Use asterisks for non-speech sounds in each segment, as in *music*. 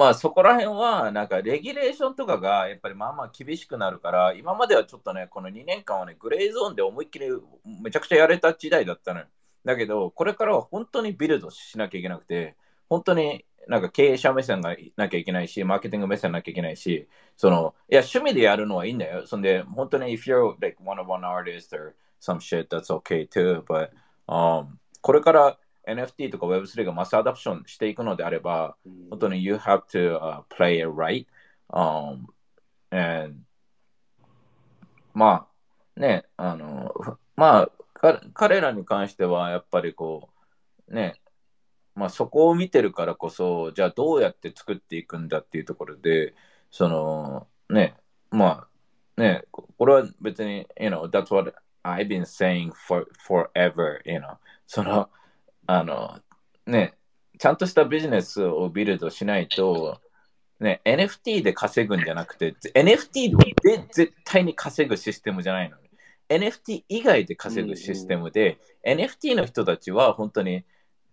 まあそこら辺は、なんかレギュレーションとかがやっぱりまあまあ厳しくなるから、今まではちょっとね、この2年間はね、グレーゾーンで思いっきりめちゃくちゃやれた時代だったのよ。だけど、これからは本当にビルドしなきゃいけなくて、本当になんか経営者目線がなきゃいけないし、マーケティング目線なきゃいけないし、その、いや、趣味でやるのはいいんだよ。そんで、本当に、if you're like one of one artist or some shit, that's okay too. But、um, これから NFT とか Web3 がマスアダプションしていくのであれば、本当に you have to、uh, play it right. Um, and まあ、ね、あの、まあ、彼らに関しては、やっぱりこう、ね、まあ、そこを見てるからこそ、じゃあどうやって作っていくんだっていうところで、その、ね、まあ、ね、これは別に、you know, that's what I've been saying for, forever, you know, その、あの、ね、ちゃんとしたビジネスをビルドしないと、ね、NFT で稼ぐんじゃなくて、NFT で絶対に稼ぐシステムじゃないの、NFT 以外で稼ぐシステムで、うんうん、NFT の人たちは本当に、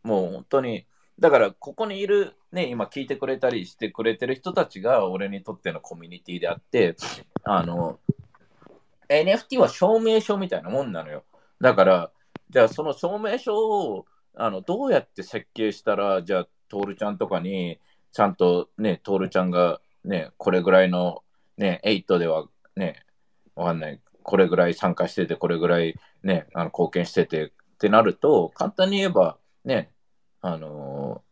もう本当に、だからここにいる、ね、今聞いてくれたりしてくれてる人たちが俺にとってのコミュニティであって、あの、NFT は証明書みたいなもんなのよ。だから、じゃあその証明書をあのどうやって設計したら、じゃあ、トールちゃんとかに、ちゃんとね、トールちゃんがね、これぐらいのね、8ではね、わかんない、これぐらい参加してて、これぐらいね、あの貢献しててってなると、簡単に言えば、ね、あの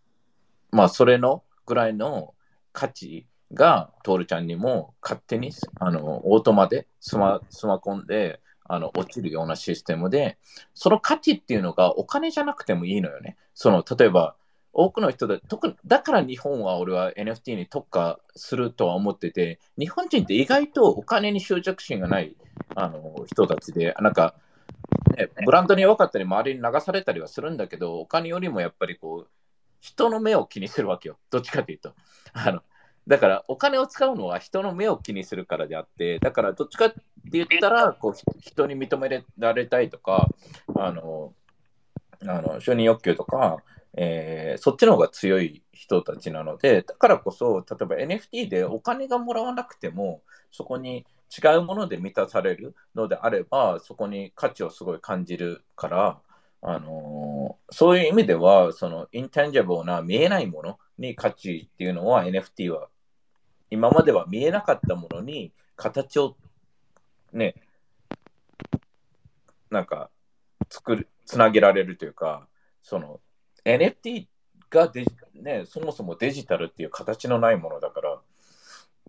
ー、まあ、それのぐらいの価値が、トールちゃんにも勝手に、あの、オートマでスマ、スマ込んで、あの、落ちるようなシステムで、その価値っていうのがお金じゃなくてもいいのよね。その、例えば、多くの人で、特に、だから日本は俺は NFT に特化するとは思ってて、日本人って意外とお金に執着心がないあの人たちで、なんか、ね、ブランドに弱かったり、周りに流されたりはするんだけど、お金よりもやっぱりこう、人の目を気にするわけよ。どっちかというと。あのだから、お金を使うのは人の目を気にするからであって、だから、どっちかって言ったら、こう人に認められたいとか、あの、あの承認欲求とか、えー、そっちの方が強い人たちなので、だからこそ、例えば NFT でお金がもらわなくても、そこに違うもので満たされるのであれば、そこに価値をすごい感じるから、あのー、そういう意味では、そのインタンジャブルな見えないものに価値っていうのは NFT は今までは見えなかったものに形をね、なんか作る、つなげられるというか、その NFT がデジ、ね、そもそもデジタルっていう形のないものだから、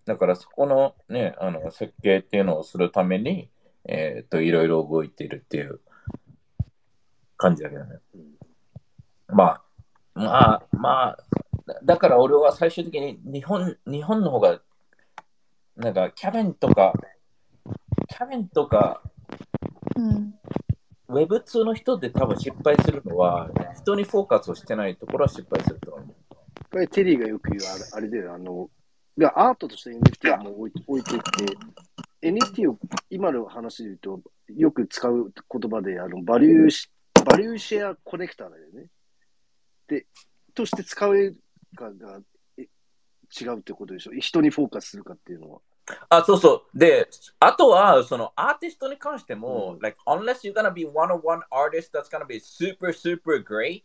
だからそこのね、あの設計っていうのをするために、えっ、と、いろいろ動いているっていう感じだけどね。まあ、まあ、まあ、だから俺は最終的に日本日本の方が、なんかキャベンとか、キャベンとか、うん、ウェブ2の人で多分失敗するのは、人にフォーカスをしてないところは失敗すると思う。これテリーがよく言うあれあれで、あの、アートとして NFT はもう置いていって、NFT を今の話で言うと、よく使う言葉で、あのバリューシ、バリューシェアコネクターだよね。で、として使うかが違うってことでしょ？人にフォーカスするかっていうのは。あ、そうそう。で、あとは、そのアーティストに関しても、うん、like, unless you're gonna be one on one artist that's gonna be super, super great,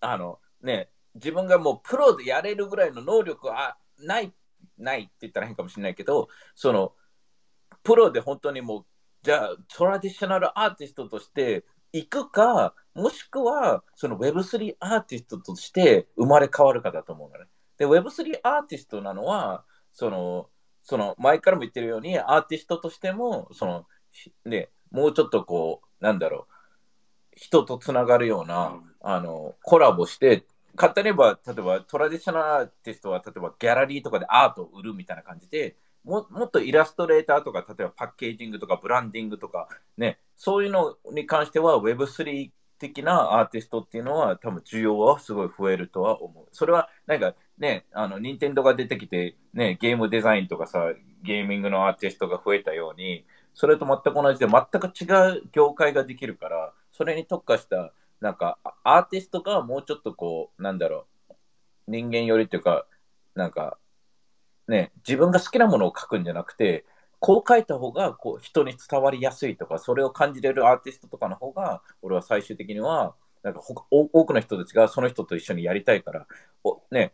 あの、ね、自分がもうプロでやれるぐらいの能力はないないって言ったら変かもしれないけど、その、プロで本当にもう、じゃあ、トラディショナルアーティストとして行くか、もしくは、その Web3 アーティストとして生まれ変わるかだと思うのね。で、Web3 アーティストなのは、その、その前からも言ってるように、アーティストとしても、その、ね、もうちょっとこう、なんだろう、人とつながるような、あの、コラボして、簡単に言えば、例えばトラディショナルアーティストは、例えばギャラリーとかでアートを売るみたいな感じで、ももっとイラストレーターとか、例えばパッケージングとかブランディングとか、ね、そういうのに関しては Web3 的なアーティストっていうのは多分需要はすごい増えるとは思う。それはなんかね、あの、任天堂が出てきて、ね、ゲームデザインとかさ、ゲーミングのアーティストが増えたように、それと全く同じで全く違う業界ができるから、それに特化したなんか、アーティストがもうちょっとこう、なんだろう、人間寄りというか、なんか、ね、自分が好きなものを書くんじゃなくて、こう書いた方がこう人に伝わりやすいとか、それを感じれるアーティストとかの方が、俺は最終的には、なんか多くの人たちがその人と一緒にやりたいから、ね、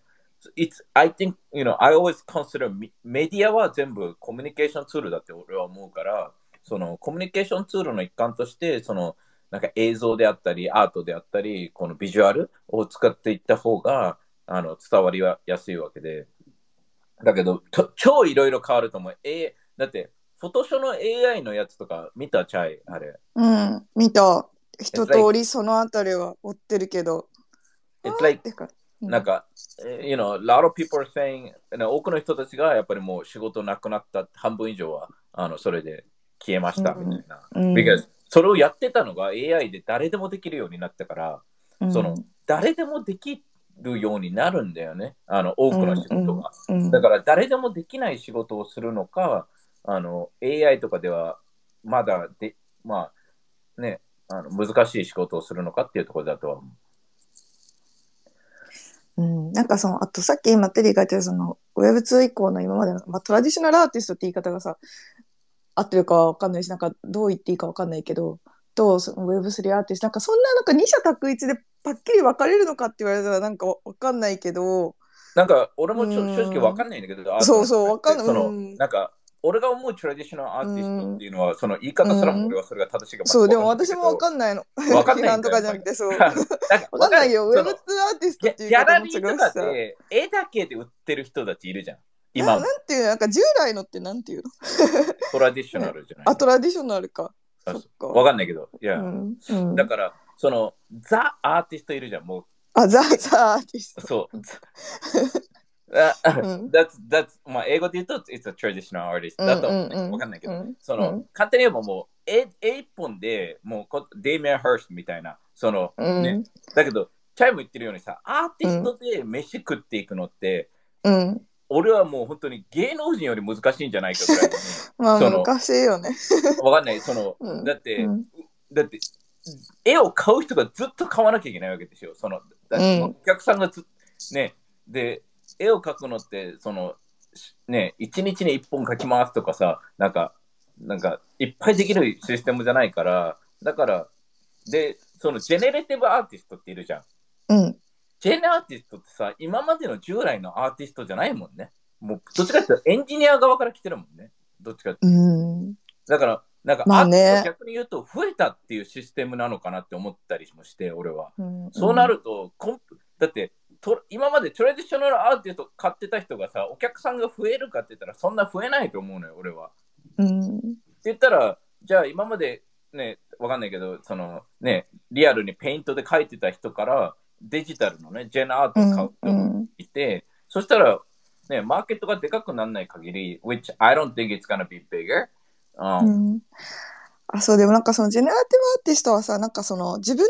It's, I think, you know, I always consider メディアは全部コミュニケーションツールだって俺は思うから、そのコミュニケーションツールの一環として、そのなんか映像であったり、アートであったり、このビジュアルを使っていった方があの伝わりやすいわけで。だけど、超いろいろ変わると思う。だって、フォトショーの AI のやつとか見たチャイあれ。うん、見た。一通りそのあたりは追ってるけど。It's like, なんか、you know, a lot of people are saying, 多くの人たちがやっぱりもう仕事なくなった半分以上はあのそれで消えましたみたいな。うん、Because それをやってたのが AI で誰でもできるようになったから、うん、その誰でもできるようになるんだよね。あの多くの仕事が、だから誰でもできない仕事をするのか、あの AI とかではまだで、まあね、あの難しい仕事をするのかっていうところだとは思う。うん、なんかそのあとさっき今テリーが言ってたその Web2 以降の今までの、まあ、トラディショナルアーティストって言い方がさ合ってるかわかんないしなんかどう言っていいかわかんないけどとその Web3 アーティストなんかそんななんか二者択一でパッキリ分かれるのかって言われたらなんかわかんないけどなんか俺もちょ、正直わかんないんだけどそうそうわかんない、その、なんか俺が思うトラディショナルアーティストっていうのは、うん、その言い方すらも俺はそれが正しいかもそう、でも私もわかんないの。わかんないとかじゃなくて、そう。わかんないよ。ウェブ2アーティストっていうギャラリーとかで絵だけで売ってる人たちいるじゃん。今なんていうなんか従来のってなんていうの？*laughs* トラディショナルじゃない？*laughs* あ、トラディショナルか。わかんないけど。いや、うんうん、だから、その、ザ・アーティストいるじゃん。もうあ、ザ・ザ・アーティスト。そう。*laughs* that's, that's まあ、英語で言うと、it's a traditional artist だと、わかんないけど、その、簡単に言えばもう、絵一本で、もう、デイメン・ハーストみたいな、その、ね、だけど、チャイム言ってるようにさ、アーティストで飯食っていくのって、うん、俺はもう本当に芸能人より難しいんじゃないかぐらい、まあ、難しいよね。わかんない。その、だって、だって、絵を買う人がずっと買わなきゃいけないわけですよ。その、お客さんがず、ね、で、絵を描くのって、その、ね、一日に一本描きますとかさ、なんか、なんか、いっぱいできるシステムじゃないから、だから、で、そのジェネレティブアーティストっているじゃん。うん。ジェネアーティストってさ、今までの従来のアーティストじゃないもんね。もう、どっちかっていうとエンジニア側から来てるもんね。どっちかっていうと。うん。だから、なんか、まあね、逆に言うと増えたっていうシステムなのかなって思ったりもして、俺は。うん、そうなるとコンだってと今までトラディショナルアーティスト買ってた人がさ、お客さんが増えるかって言ったら、そんな増えないと思うのよ、俺は。うん、って言ったら、じゃあ今までね、わかんないけど、そのね、リアルにペイントで描いてた人からデジタルのね、ジェナアートを買う人がいて、うん、そしたら、ね、マーケットがでかくならない限り、which I don't think it's gonna be bigger、um, うんあそうでもなんかそのジェネラティブアーティストはさなんかその自分の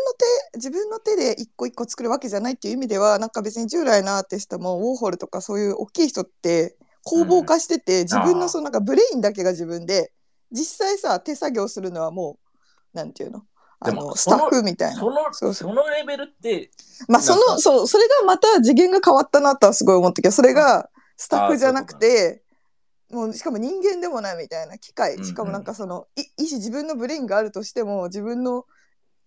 手自分の手で一個一個作るわけじゃないっていう意味ではなんか別に従来のアーティストもウォーホルとかそういう大きい人って工房化してて、うん、自分のそのなんかブレインだけが自分で実際さ手作業するのはもうなんていうの？あのスタッフみたいな。そのそうそう。そのレベルってまあそのそうそれがまた次元が変わったなとはすごい思ったけどそれがスタッフじゃなくてもうしかも人間でもないみたいな機械。しかもなんかその、うんうん、意思自分のブレインがあるとしても自分の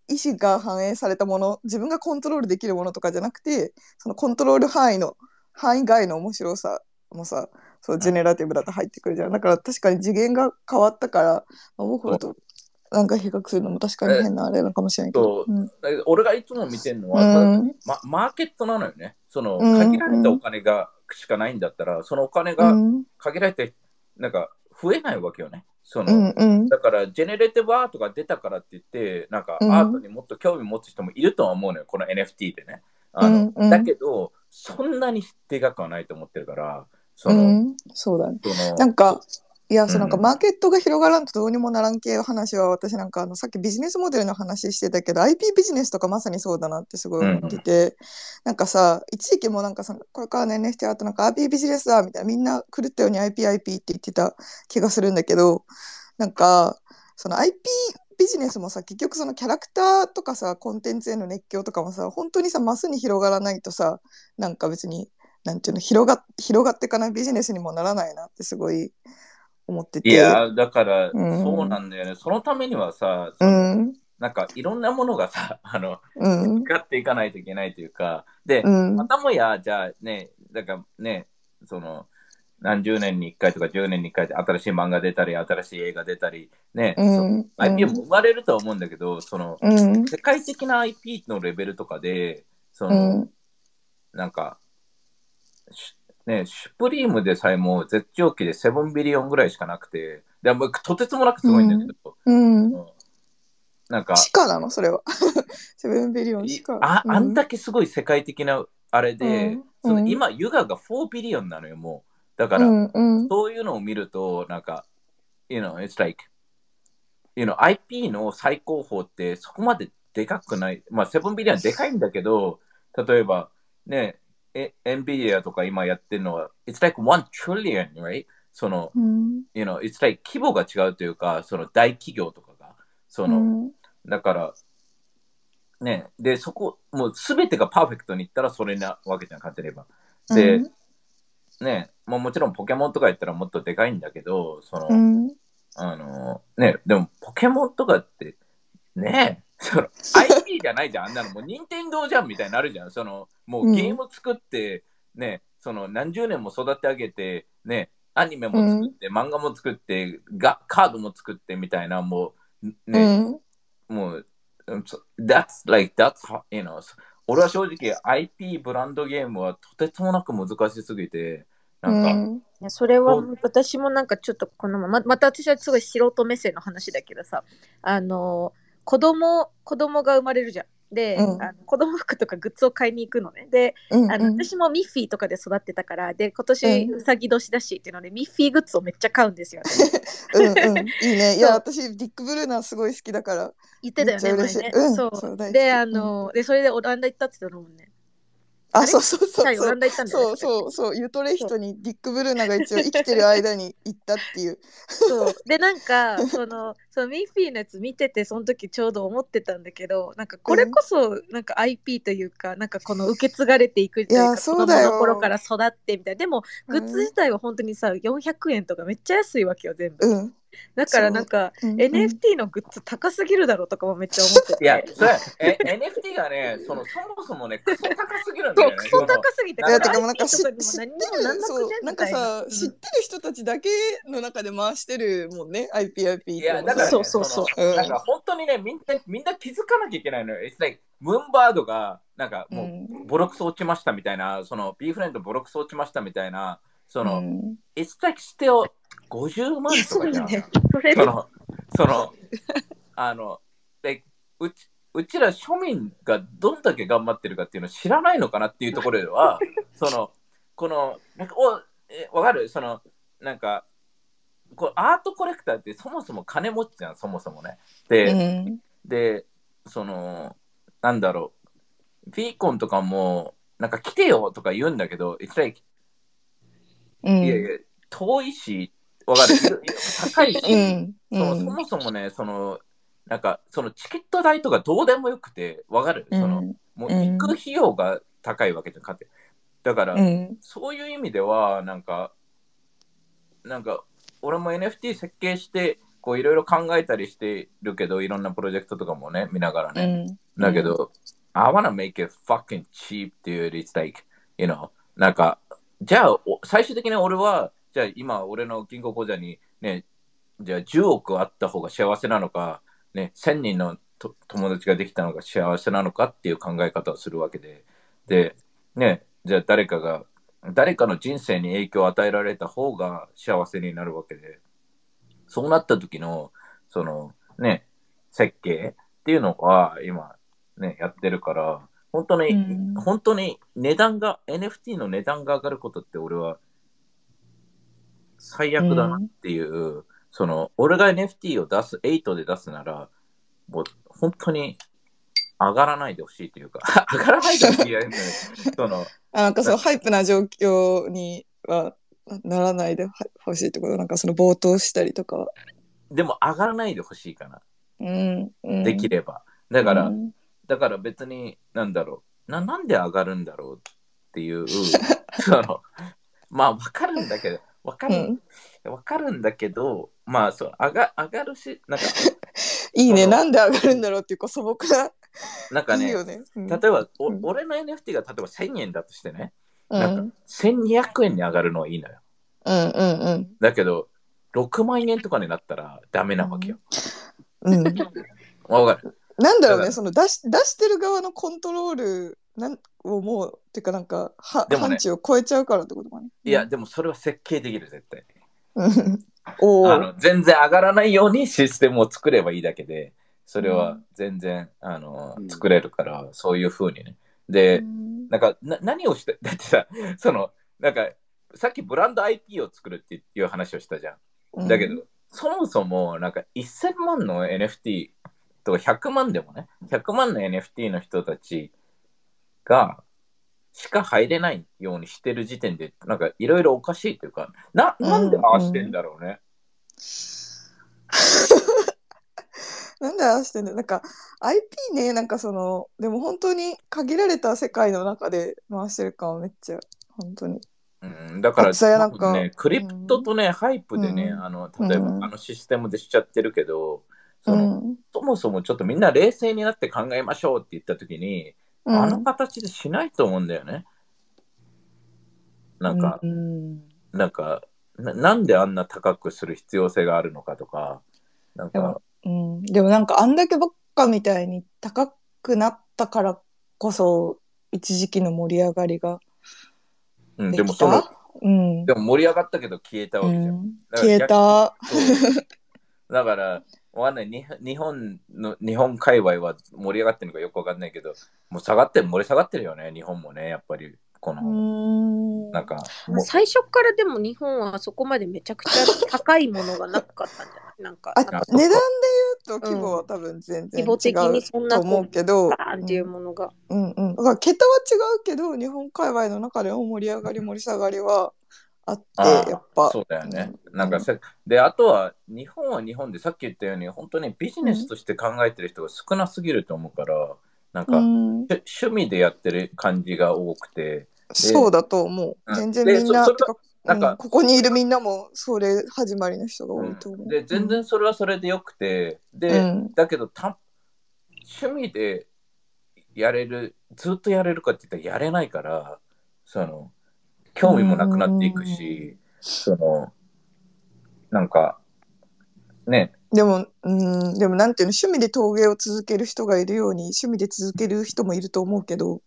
意思が反映されたもの自分がコントロールできるものとかじゃなくてそのコントロール範囲の範囲外の面白さもさそうジェネラティブだと入ってくるじゃん。だから確かに次元が変わったから、まあ、僕となんか比較するのも確かに変なあれなのかもしれないけど、う。ん、俺がいつも見てるのは、うん、ま、マーケットなのよね。その限られたお金がしかないんだったら、そのお金が限られて、なんか増えないわけよね。その、うんうん、だから、ジェネレティブアートが出たからって言って、なんか、アートにもっと興味持つ人もいるとは思うのよ、この NFT でね。あの、うんうん、だけど、そんなにでかくはないと思ってるから、その、うん、そうだね。なんか、いや、そうなんかマーケットが広がらんとどうにもならん系の話は私なんかあのさっきビジネスモデルの話してたけど IP ビジネスとかまさにそうだなってすごい思ってて、うん、なんかさ一時期もなんかさこれからの NFT アートなんか IP ビジネスだみたいなみんな狂ったように IPIP IP って言ってた気がするんだけどなんかその IP ビジネスもさ結局そのキャラクターとかさコンテンツへの熱狂とかもさ本当にさマスに広がらないとさなんか別になんていうの広が広がっていかないビジネスにもならないなってすごい思ってて。いや、だから、うん。そうなんだよね。そのためにはさ、うん。なんかいろんなものがさ、*laughs* あの、うん。使っていかないといけないというか、で、うん。またもや、じゃあね、だからね、その、何十年に1回とか10年に1回で新しい漫画出たり、新しい映画出たり、ね、IP も生まれるとは思うんだけど、その、うん。世界的な IP のレベルとかで、そうの、ん。なんか、しね、シュプリームでさえも絶頂期で7ビリオンぐらいしかなくて、でもうとてつもなくすごいんだけど、うん。うん。なんか、地下なの？それは。*laughs* セブンビリオン地下。ああんだけけすごい世界的なあれで、うん。そのうん。今、ユガが4ビリオンなのよ、もう。だから、うんうん。そういうのを見ると、なんか、you know, it's like, you know, IP の最高峰ってそこまででかくない。まあ、7ビリオンでかいんだけど、例えば、ね、え NVIDIA とか今やってるのは、it's like 1 trillion, right? その、うん。you know, it's like 規模が違うというか、その大企業とかが、その、うんだから、ね、で、そこ、もうすべてがパーフェクトにいったらそれなわけじゃん、簡単に言えば。で、ね、もうもちろんポケモンとか言ったらもっとでかいんだけど、その、うん。あの、ね、でもポケモンとかって、ね、その IP じゃないじゃん、あんなの。もう任天堂じゃんみたいになるじゃん。その、もうゲーム作って、ね、その何十年も育て上げて、ね、アニメも作って、漫画も作って、がカードも作ってみたいな、もう、うね、ん。もう、うんそ that's like, that's, how- you know, 俺は正直 IP ブランドゲームはとてつもなく難しすぎて、なんか、うん。いやそれは私もなんかちょっとこのまままた私はすごい素人目線の話だけどさあの子供子供が生まれるじゃん。で、うんあの子供服とかグッズを買いに行くのね。で、うんあの私もミッフィーとかで育ってたから、で、今年うんうさぎ年だしっていうので、ミッフィーグッズをめっちゃ買うんですよ、ね。うんうんいいね。*laughs* いや私ディックブルーナーすごい好きだから。言ってたよね、前ね。うんそそう。で、あの、で、それでオランダ行ったって言ったのもんね。あそうそうそうはい、オそう。ランダ行ったんだよねそうそうそう。ユトレヒトにディック・ブルーナーが一応生きてる間に行ったっていう。そう。でなんかそのそのミッフィーのやつ見ててその時ちょうど思ってたんだけどなんかこれこそなんか IP というか、なんかこの受け継がれていくというか子供そうだよ。の頃から育ってみたいな。でもグッズ自体は本当にさ400円とかめっちゃ安いわけよ全部。うん。だからなんかう。ん NFT のグッズ高すぎるだろうとかもめっちゃ思ってて。いや、それ、え NFT がね、その、そもそもね、クソ高すぎるんだよね。そうクソ高すぎていやいやてかもうなんか知っんさ、うん。知ってる人たちだけの中で回してるもんね IPIP って。いや、だから、ね、そうそうそうのうん。なんか本当にね、みんな、みんな気づかなきゃいけないのよ。It's like, ムーンバードが、なんかもうん。う、ボロクソ落ちましたみたいな、その、ビーフレンドボロクソ落ちましたみたいな、その、うん。It's like still 50万とかじゃん。いやそれその、その、あの、でうち、うちら庶民がどんだけ頑張ってるかっていうのを知らないのかなっていうところでは、*laughs* その、この、なんか、お、え、わかる？その、なんか、こうアートコレクターってそもそも金持ちじゃん、そもそもね。で、うん。で、その、なんだろう、フィーコンとかも、なんか来てよとか言うんだけど、it's like うん。いやいや、遠いし、わか *laughs* る。高いし、うんそもそもね、その、なんか、そのチケット代とかどうでもよくて、わかる、うんその、もう行く費用が高いわけじゃん、かって。だから、うんそういう意味では、なんか、なんか、俺も NFT 設計して、こういろいろ考えたりしてるけど、いろんなプロジェクトとかもね、見ながらうね。んだけど、I wanna make it fucking cheap, dude. It's like, you know, なんか、じゃあ、お最終的に俺は、じゃあ今、俺の銀行口座にね、じゃあ10億あった方が幸せなのか、ね、1000人のと友達ができたのが幸せなのかっていう考え方をするわけで、で、ね、じゃあ誰かが、誰かの人生に影響を与えられた方が幸せになるわけで、そうなった時の、その、ね、設計っていうのは今、ね、やってるから、本当に、うん。本当に値段が、NFT の値段が上がることって俺は最悪だなっていう、その、俺が NFT を出す、8で出すなら、もう本当に上がらないでほしいというか、*laughs* 上がらないでほしいやね、その、あなんかそうハイプな状況にはならないでほしいってこと？なんかその冒頭したりとかは。でも上がらないでほしいかな、うんうん、できれば。だから、うん。だから別に、なんだろう。な、なんで上がるんだろうっっていう、その、まあわかるんだけど、わかる、うんわかるんだけど、まあそう上が上がるし、なんか、*laughs* いいね。なんで上がるんだろうっていうか素朴な。なんかね、いいよね。うん例えば、おうん俺の NFT が例えば1000円だとしてね、うんなんか1200円に上がるのはいいのよ。うんうんうん。だけど、6万円とかになったらダメなわけよ。うん、*laughs* わかるなんだろうね、その出し出してる側のコントロールなんをもう、てかなんか、はでもね範疇を超えちゃうからってことかね。いや、でもそれは設計できる、絶対。うん、おお。あの全然上がらないようにシステムを作ればいいだけで、それは全然、あのうん作れるから、そういうふうにね。で、なんかな何をして、*laughs* だってさ、その、なんか、さっきブランド IP を作るっていう話をしたじゃん。だけど、そもそも、なんか1000万の NFT とか100万でもね、100万の NFT の人たちが、しか入れないようにしてる時点で、なんかいろいろおかしいというか、な、なんでああしてんだろうね。*laughs* なんでああしてんだよなんか IP ねなんかそのでも本当に限られた世界の中で回してる感はめっちゃ本当に。うん、だから、なんか。クリプトとね、ハイプでね、うん。あの、例えば、うん。あのシステムでしちゃってるけど、うその、ん。そもそもちょっとみんな冷静になって考えましょうって言ったときに、うんあの形でしないと思うんだよね。なんか、うん。なんかな、なんであんな高くする必要性があるのかとか、なんか。でも、うん、でもなんかあんだけばっかみたいに高くなったからこそ一時期の盛り上がりがうん、でもそのた、うん。でも盛り上がったけど消えたわけじゃん。うん。消えた。だから、わかんない。に日本の日本界隈は盛り上がってるのかよくわかんないけど、もう下がってる、盛り下がってるよね、日本もね、やっぱり、こうの、ん。なんか、最初からでも日本はそこまでめちゃくちゃ高いものがなかったんじゃない？なんかあなんか。値段で言うと規模は多分全然違規模的にうそんなと思うけど、バーンっていうものが。うん。うん、だから桁は違うけど日本界隈の中でも盛り上がり盛り下がりはあってやっぱ。そうだよね。うん。なんかせ、で、あとは、日本は日本でさっき言ったように、本当にビジネスとして考えてる人が少なすぎると思うから、なんか、うん、し趣味でやってる感じが多くて、そうだと思う。うん。全然みんななんかうんここにいるみんなもそれ始まりの人が多いと思う、で、全然それはそれでよくて、うで、ん。だけどた、趣味でやれる、ずっとやれるかって言ったらやれないから、その、興味もなくなっていくし、その、なんか、ね、でも、うん、でもなんていうの趣味で陶芸を続ける人がいるように趣味で続ける人もいると思うけど、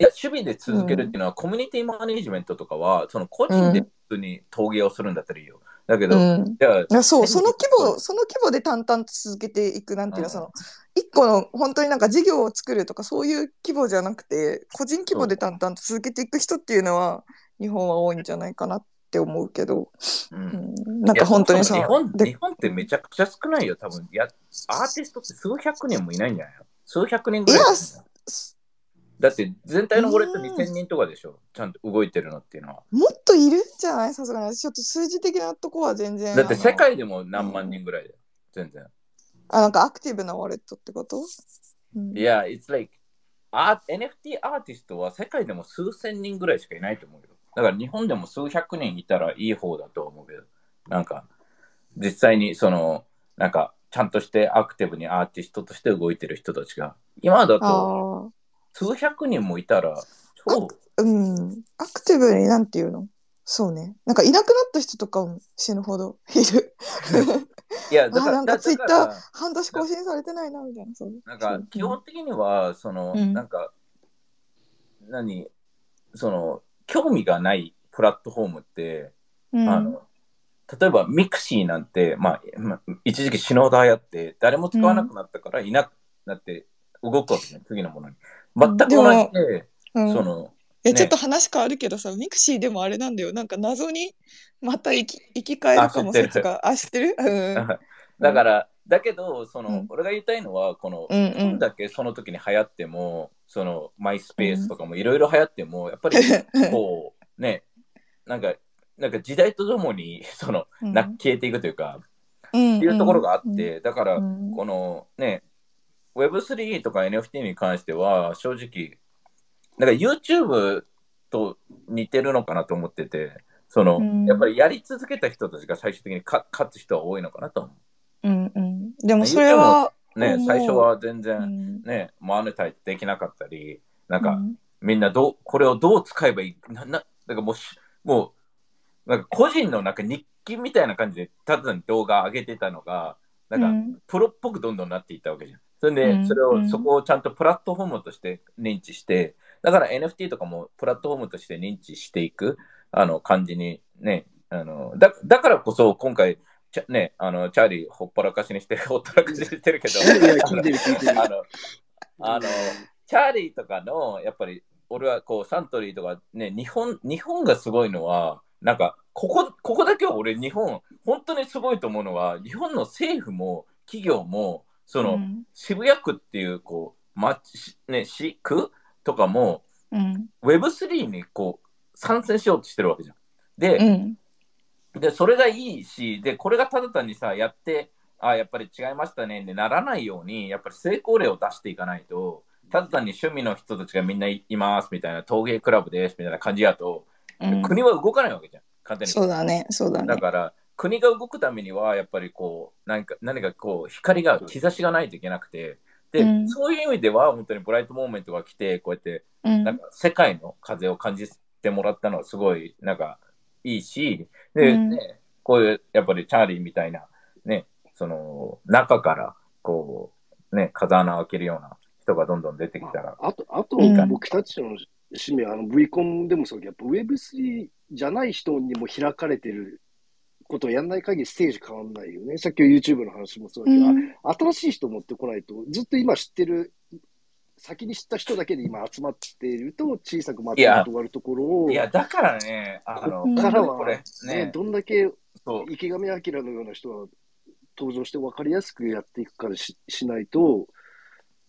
いや、趣味で続けるっていうのは、コミュニティマネジメントとかは、その個人で普通に陶芸をするんだったらいいよ。だけど、うん、じゃあそうその規模その規模で淡々と続けていくなんていうの、うん。その一個の本当になんか事業を作るとかそういう規模じゃなくて個人規模で淡々と続けていく人っていうのは日本は多いんじゃないかなって思うけど、ううん。ん、なんか本当にさ日本で日本ってめちゃくちゃ少ないよ、多分。やアーティストって数百人もいないんじゃないの？数百人ぐらいだって全体のウォレットうん。2000人とかでしょ、ちゃんと動いてるのっていうのは。もっといるんじゃない？さすがに。私ちょっと数字的なとこは全然だって世あ界でも何万人ぐらいだよ、全然。のあなんかアクティブなウォレットってこと、うん。いや、it's like ア NFT アーティストは世界でも数千人ぐらいしかいないと思うよ。だから日本でも数百人いたらいい方だと思うけど、なんか実際にその、なんかちゃんとしてアクティブにアーティストとして動いてる人たちが、今だと数百人もいたら超、うん。アクティブになんていうの？そうね。なんかいなくなった人とかも死ぬほどいる。いや、*laughs* だあなんかツイッター半年更新されてないなみたいな。そうなんか基本的には、その、うんなんか、何、その、興味がないプラットフォームって、うん、あの、例えば mixi なんて、まあ、まあ一時期死ぬほど流行って、誰も使わなくなったからいなくなって動くわけね、次のものに。全く同じで、うんその、ねえちょっと話変わるけどさ、 mixi でもあれなんだよ。なんか謎にまた生き生き返るかも説が。あ、知ってるうん。*laughs* だから、だけど、その、うん俺が言いたいのは、この、うんうんどんだけその時に流行っても、その、 Myspace とかもいろいろ流行っても、やっぱり、*laughs* こう、ね、なんか、なんか時代とともに、*laughs* その、うん。な消えていくというか、うん。っていうところがあって、だから、うん。このね、Web3 とか NFT に関しては、正直、なんか YouTube と似てるのかなと思ってて、その、うん。やっぱりやり続けた人たちが最終的にか勝つ人は多いのかなと思う。んうん。でもそれは、う。ね最初は全う然、ん。ね、マネタイズできなかったり、なんか、うん。みんなどう、これをどう使えばいい？な、な、なんかもうし、もう、なんか個人のなんか日記みたいな感じで、ただに動画上げてたのが、なんか、うん。プロっぽくどんどんなっていったわけじゃん。それで、うん。それを、うんそこをちゃんとプラットフォームとして認知して、だから NFT とかもプラットフォームとして認知していく、あの、感じにね、あの、だだからこそ今回、ちゃね、あの、チャーリーほっぽらかしにして、ほったらかしにしてるけど、*laughs* あの、あの、チャーリーとかの、やっぱり、俺はこう、サントリーとかね、日本、日本がすごいのは、なんか、ここ、ここだけは俺、日本、本当にすごいと思うのは、日本の政府も企業も、その、うん渋谷区っていう、こう、町、ね、市区とかも、うん。Web3 にこう、参戦しようとしてるわけじゃん。で、うん。で、それがいいし、で、これがただ単にさ、やって、あやっぱり違いましたねってならないように、やっぱり成功例を出していかないと、ただ単に趣味の人たちがみんないいますみたいな、陶芸クラブですみたいな感じやと、うん。国は動かないわけじゃん、簡単に。そうだね、そうだね。だ。から、国が動くためには、やっぱりこう、何か、何かこう、光が、兆しがないといけなくて、で、うん。そういう意味では、本当にブライトモーメントが来て、こうやって、うん。なんか世界の風を感じてもらったのはすごいなんかいいし、で、うん。ね、こういうやっぱりチャーリーみたいな、ね、その中からこう、ね、風穴を開けるような人がどんどん出てきたら、あと、あとうん。僕たちの使命、あの V コンでもそうだけど、やっぱ Web3 じゃない人にも開かれてることをやんない限りステージ変わんないよね。さっきの YouTube の話もそうだけど、うん。あ新しい人持ってこないと、ずっと今知ってる、先に知った人だけで今集まっていると、小さくまとまわるところを、いや、だからね、あの、うん。ここからはこれ、ね、ね、どんだけ池上彰のような人が登場して分かりやすくやっていくかししないと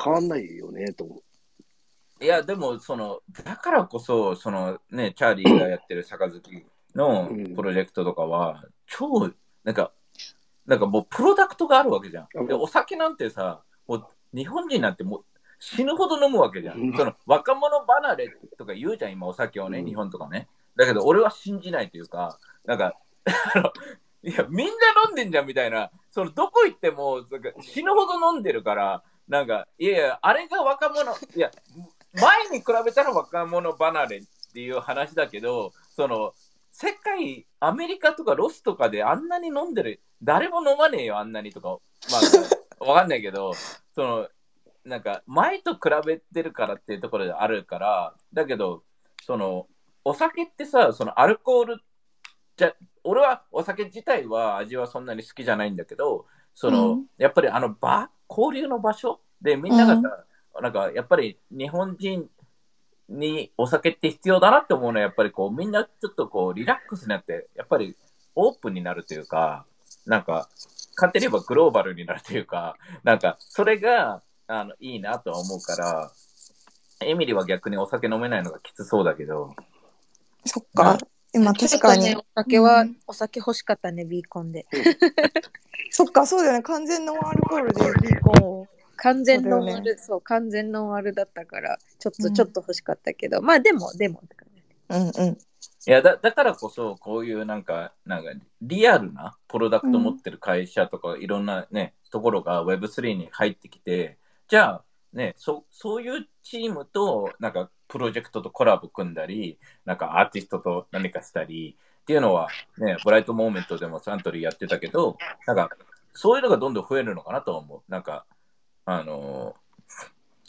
変わんないよね、と思う。いや、でも、その、だからこそ、そのね、チャーリーがやってる杯のうん。プロジェクトとかは、超、なんか、なんかもうプロダクトがあるわけじゃん。で、お酒なんてさ、もう日本人なんてもう死ぬほど飲むわけじゃうんん。その若者離れとか言うじゃん、今お酒をね、うん日本とかね。だけど俺は信じないというか、なんか、あのいや、みんな飲んでんじゃんみたいな、そのどこ行っても死ぬほど飲んでるから、なんか、いやいや、あれが若者、いや、前に比べたら若者離れっていう話だけど、その、世界、アメリカとかロスとかであんなに飲んでる、誰も飲まねえよ、あんなにとか、まあ、わかんないけど、その、なんか、前と比べてるからっていうところであるから、だけど、その、お酒ってさ、そのアルコールじゃ、俺はお酒自体は味はそんなに好きじゃないんだけど、その、うん。やっぱりあの場、交流の場所でみんながさ、なんかやっぱり日本人にお酒って必要だなって思うのは、やっぱりこう、みんなちょっとこう、リラックスになって、やっぱりオープンになるというか、なんか、勝手に言えばグローバルになるというか、なんか、それが、あの、いいなとは思うから、エミリは逆にお酒飲めないのがきつそうだけど、そっか。今確かにね。お酒は、うんお酒欲しかったね、ビーコンで。*laughs* そっか、そうだよね。完全ノンアルコールでビーコンを。完全ノンアル、そう,、完全ノンアルだったから、ちょっと、うんちょっと欲しかったけど、まあでも、でもって感じ。うんうん。いやだだからこそ、こういうなんか、なんかリアルなプロダクト持ってる会社とか、いろんなね、ところが Web3 に入ってきて、じゃあ、ね、そそういうチームと、なんか、プロジェクトとコラボ組んだり、なんかアーティストと何かしたりっていうのは、ね、ブライトモーメントでもサントリーやってたけど、なんか、そういうのがどんどん増えるのかなと思う。なんか、あの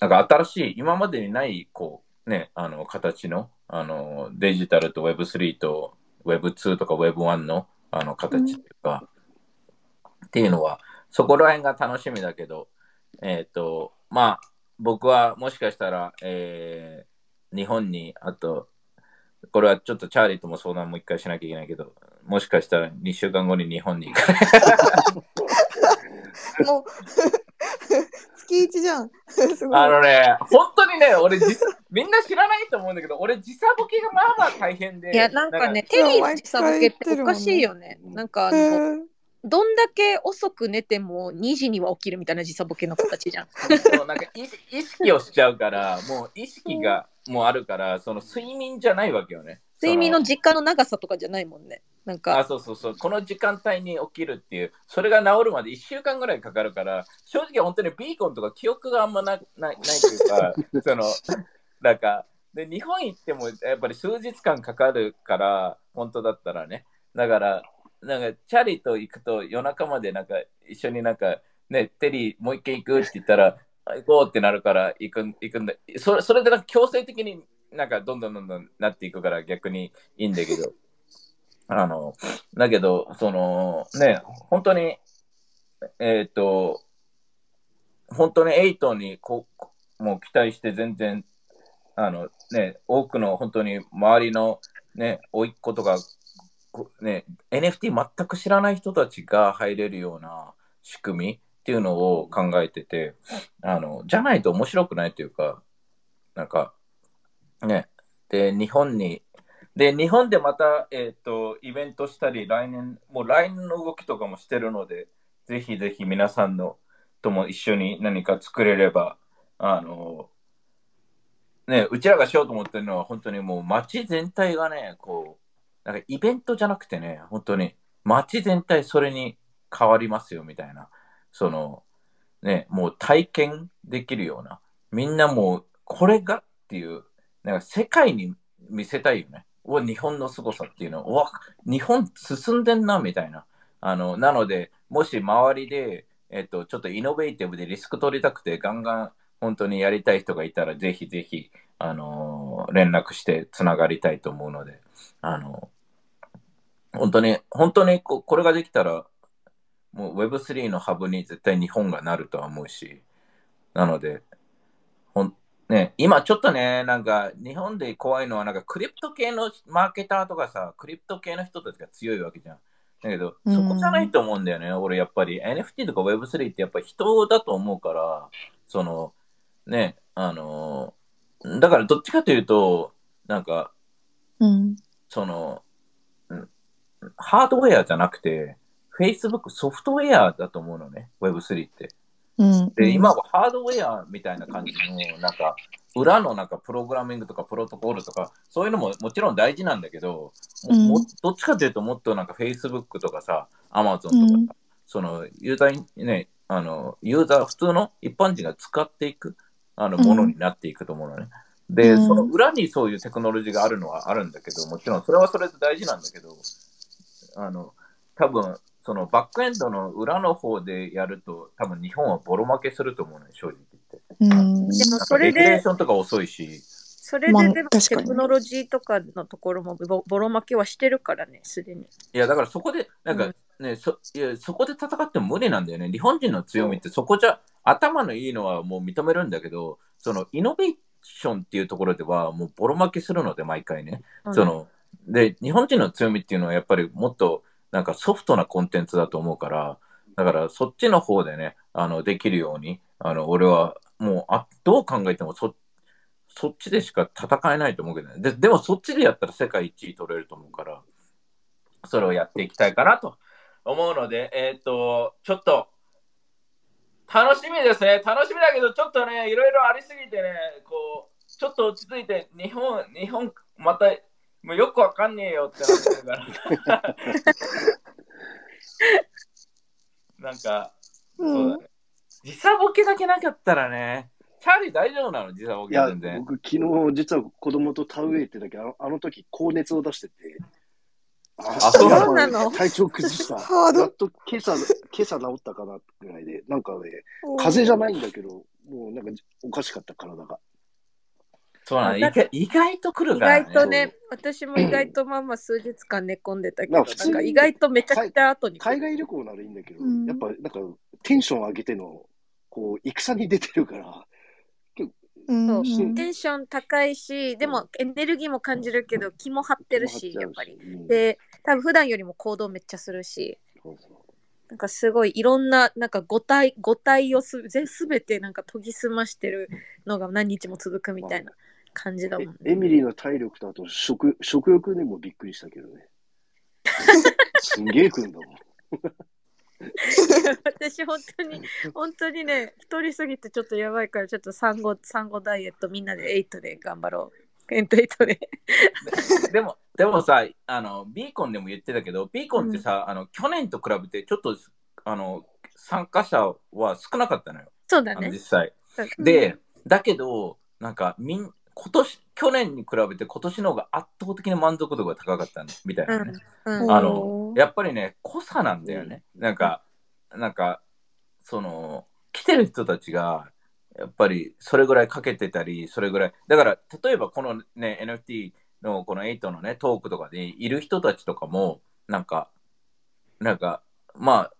なんか新しい、今までにない、こう、ね、あの、形の、あの、デジタルと Web3 と Web2 とか Web1 の、あの、形っていうか、っていうのは、そこら辺が楽しみだけど、えっ、と、まあ、僕はもしかしたら、えー日本に、あと、これはちょっとチャーリーとも相談もう一回しなきゃいけないけど、もしかしたら2週間後に日本に行かない。*laughs* もう、月一じゃん。*laughs* あのね、本当にね、俺実、みんな知らないと思うんだけど、俺時差ボケがまあまあ大変で。いや、なんかね、テリーの時差ボケっておかしいよね。なんかあへの、ーどんだけ遅く寝ても2時には起きるみたいな時差ボケの形じゃん。そうなんか意意識をしちゃうから、*laughs* もう意識がもあるから、その睡眠じゃないわけよね。睡眠のそ時間の長さとかじゃないもんね。なんあか、そうそうそう、この時間帯に起きるっていう、それが治るまで1週間ぐらいかかるから、正直本当にビーコンとか記憶があんまなないないというか、*laughs* その、なんか、で、日本行ってもやっぱり数日間かかるから、本当だったらね。だから、なんか、チャリと行くと夜中までなんか一緒になんか、ね、テリーもう一軒行くって言ったら、行こうってなるから行くん行くんだ。それそれでなんか強制的になんかどんどんどんどんなっていくから逆にいいんだけど。*laughs* あの、だけど、その、ね、本当に、えっ、と、本当にエイトにこもう期待して全然、あのね、多くの本当に周りのね、甥っ子とか、ね、NFT 全く知らない人たちが入れるような仕組みっていうのを考えてて、あの、じゃないと面白くないというか、なんか、ね、で、日本に、で、日本でまた、えっ、と、イベントしたり、来年、もう来年の動きとかもしてるので、ぜひぜひ皆さんのとも一緒に何か作れれば、あの、ね、うちらがしようと思ってるのは、本当にもう街全体がね、こう、なんかイベントじゃなくてね、本当に街全体それに変わりますよみたいな、その、ね、もう体験できるような、みんなもうこれがっていう、なんか世界に見せたいよね。うわ日本の凄さっていうのを、うわ日本進んでんなみたいな。あの、なので、もし周りで、えっと、ちょっとイノベーティブでリスク取りたくて、ガンガン本当にやりたい人がいたら、ぜひぜひ、あのー連絡してつながりたいと思うので、あの本当に、本当にここれができたら、もう Web3 のハブに絶対日本がなるとは思うし、なので、ほんね、今ちょっとね、なんか日本で怖いのは、なんかクリプト系のマーケターとかさ、クリプト系の人たちが強いわけじゃん。だけど、うんそこじゃないと思うんだよね。俺やっぱり NFT とか Web3 ってやっぱり人だと思うから、その、ね、あのーだからどっちかというと、なんか、うん。その、うんハードウェアじゃなくて、Facebook ソフトウェアだと思うのね、Web3 って。うん。で、今はハードウェアみたいな感じの、なんか、裏のなんかプログラミングとかプロトコルとか、そういうのももちろん大事なんだけど、もうんもどっちかというともっとなんか Facebook とかさ、Amazon とかさ、うんそのユーザーにね、あの、ユーザー、普通の一般人が使っていくあのうんものになっていくと思うのね。で、うんその裏にそういうテクノロジーがあるのはあるんだけど、もちろんそれはそれで大事なんだけど、あの、多分そのバックエンドの裏の方でやると、多分日本はボロ負けすると思うのよ、正直言って。うん。でもそれレギュレーでションとか遅いし、それまあででもテクノロジーとかのところもボボロ負けはしてるからね、すでに。いや、だからそこで、なんかね、そいやそこで戦っても無理なんだよね。日本人の強みってそこじゃ、頭のいいのはもう認めるんだけど、そのイノベーションっていうところではもうボロ負けするので、毎回ね。そので、日本人の強みっていうのはやっぱりもっとなんかソフトなコンテンツだと思うから、だからそっちの方でね、あのできるように、あの俺はもうあどう考えてもそそっちでしか戦えないと思うけどね。ででもそっちでやったら世界一位取れると思うから、それをやっていきたいかなと思うので、えっ、と、ちょっと、楽しみですね。楽しみだけど、ちょっとね、いろいろありすぎてね、こう、ちょっと落ち着いて、日本、日本、また、もうよくわかんねえよってなってるから。*laughs* なんか、そうだね。時差ボケだけなかったらね、チャーリー大丈夫なの？時差ボいや、ケ全然。僕、昨日、実は子供と田植え行ってたけど、あのあの時、高熱を出してて、あそうなの？体調崩した。*laughs* やっと今朝、今朝治ったかなぐらいで、なんかね、風邪じゃないんだけど、もうなんかおかしかった、体が。そうなの意だ外意外と来る意から、ね。外とね、私も意外とまあまあ数日間寝込んでたけど、なんか意外とめちゃくちゃ後に来る海外旅行ならいいんだけど、うんやっぱなんかテンション上げての、こう、戦に出てるから、うん。そううんテンション高いし、でもエネルギーも感じるけど、気も張ってるし、やっぱり。うんで、多分普段よりも行動めっちゃするし、なんかすごいいろんな、なんか五体、五体をすぜすべてなんか研ぎ澄ましてるのが何日も続くみたいな感じだもんね。えエミリーの体力とあと食食欲にもびっくりしたけどね。*laughs* すんげえ食うんだもん。*laughs* 私本当に本当にね太りすぎてちょっとやばいからちょっと産後産後ダイエットみんなで8で頑張ろう。エント8で。*laughs* でも、でもさ、あの、ビーコンでも言ってたけど、ビーコンってさ、あの、去年と比べてちょっと、あの、参加者は少なかったのよ。そうだね。実際。で、だけど、なんか、みん、今年、去年に比べて今年の方が圧倒的に満足度が高かったみたいなね。うんうんあのやっぱりね、濃さなんだよね。なんか、なんか、その、来てる人たちが、やっぱりそれぐらいかけてたり、それぐらい。だから、例えばこのね、NFT のこの8のね、トークとかでいる人たちとかも、なんか、なんか、ま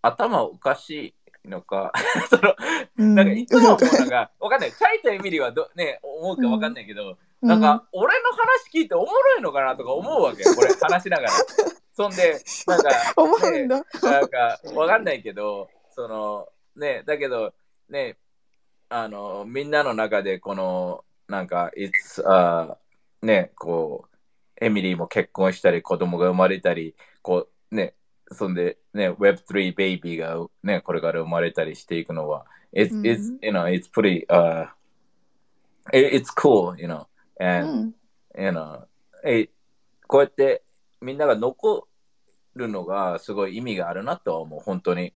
あ、頭おかしいのか、*laughs* その、うんなんかいつも思うのが、わかんない。チャイとエミリーはど、ね、思うかわかんないけど、なんか、俺の話聞いておもろいのかなとか思うわけよ、これ、話しながら。そんで、なんか、うん、思うんだ。なんか、わかんないけど、その、ね、だけど、ね、あの、みんなの中で、この、なんか、いつ、あね、こう、エミリーも結婚したり、子供が生まれたり、こう、ね、そんで、ね、Web3 ベイビーが、ね、これから生まれたりしていくのは、it's, うん it's, you know, it's pretty, uh, it- it's cool, you know, う and, ん you know, えこうやってみんなが残るのがすごい意味があるなとは思う、本当に。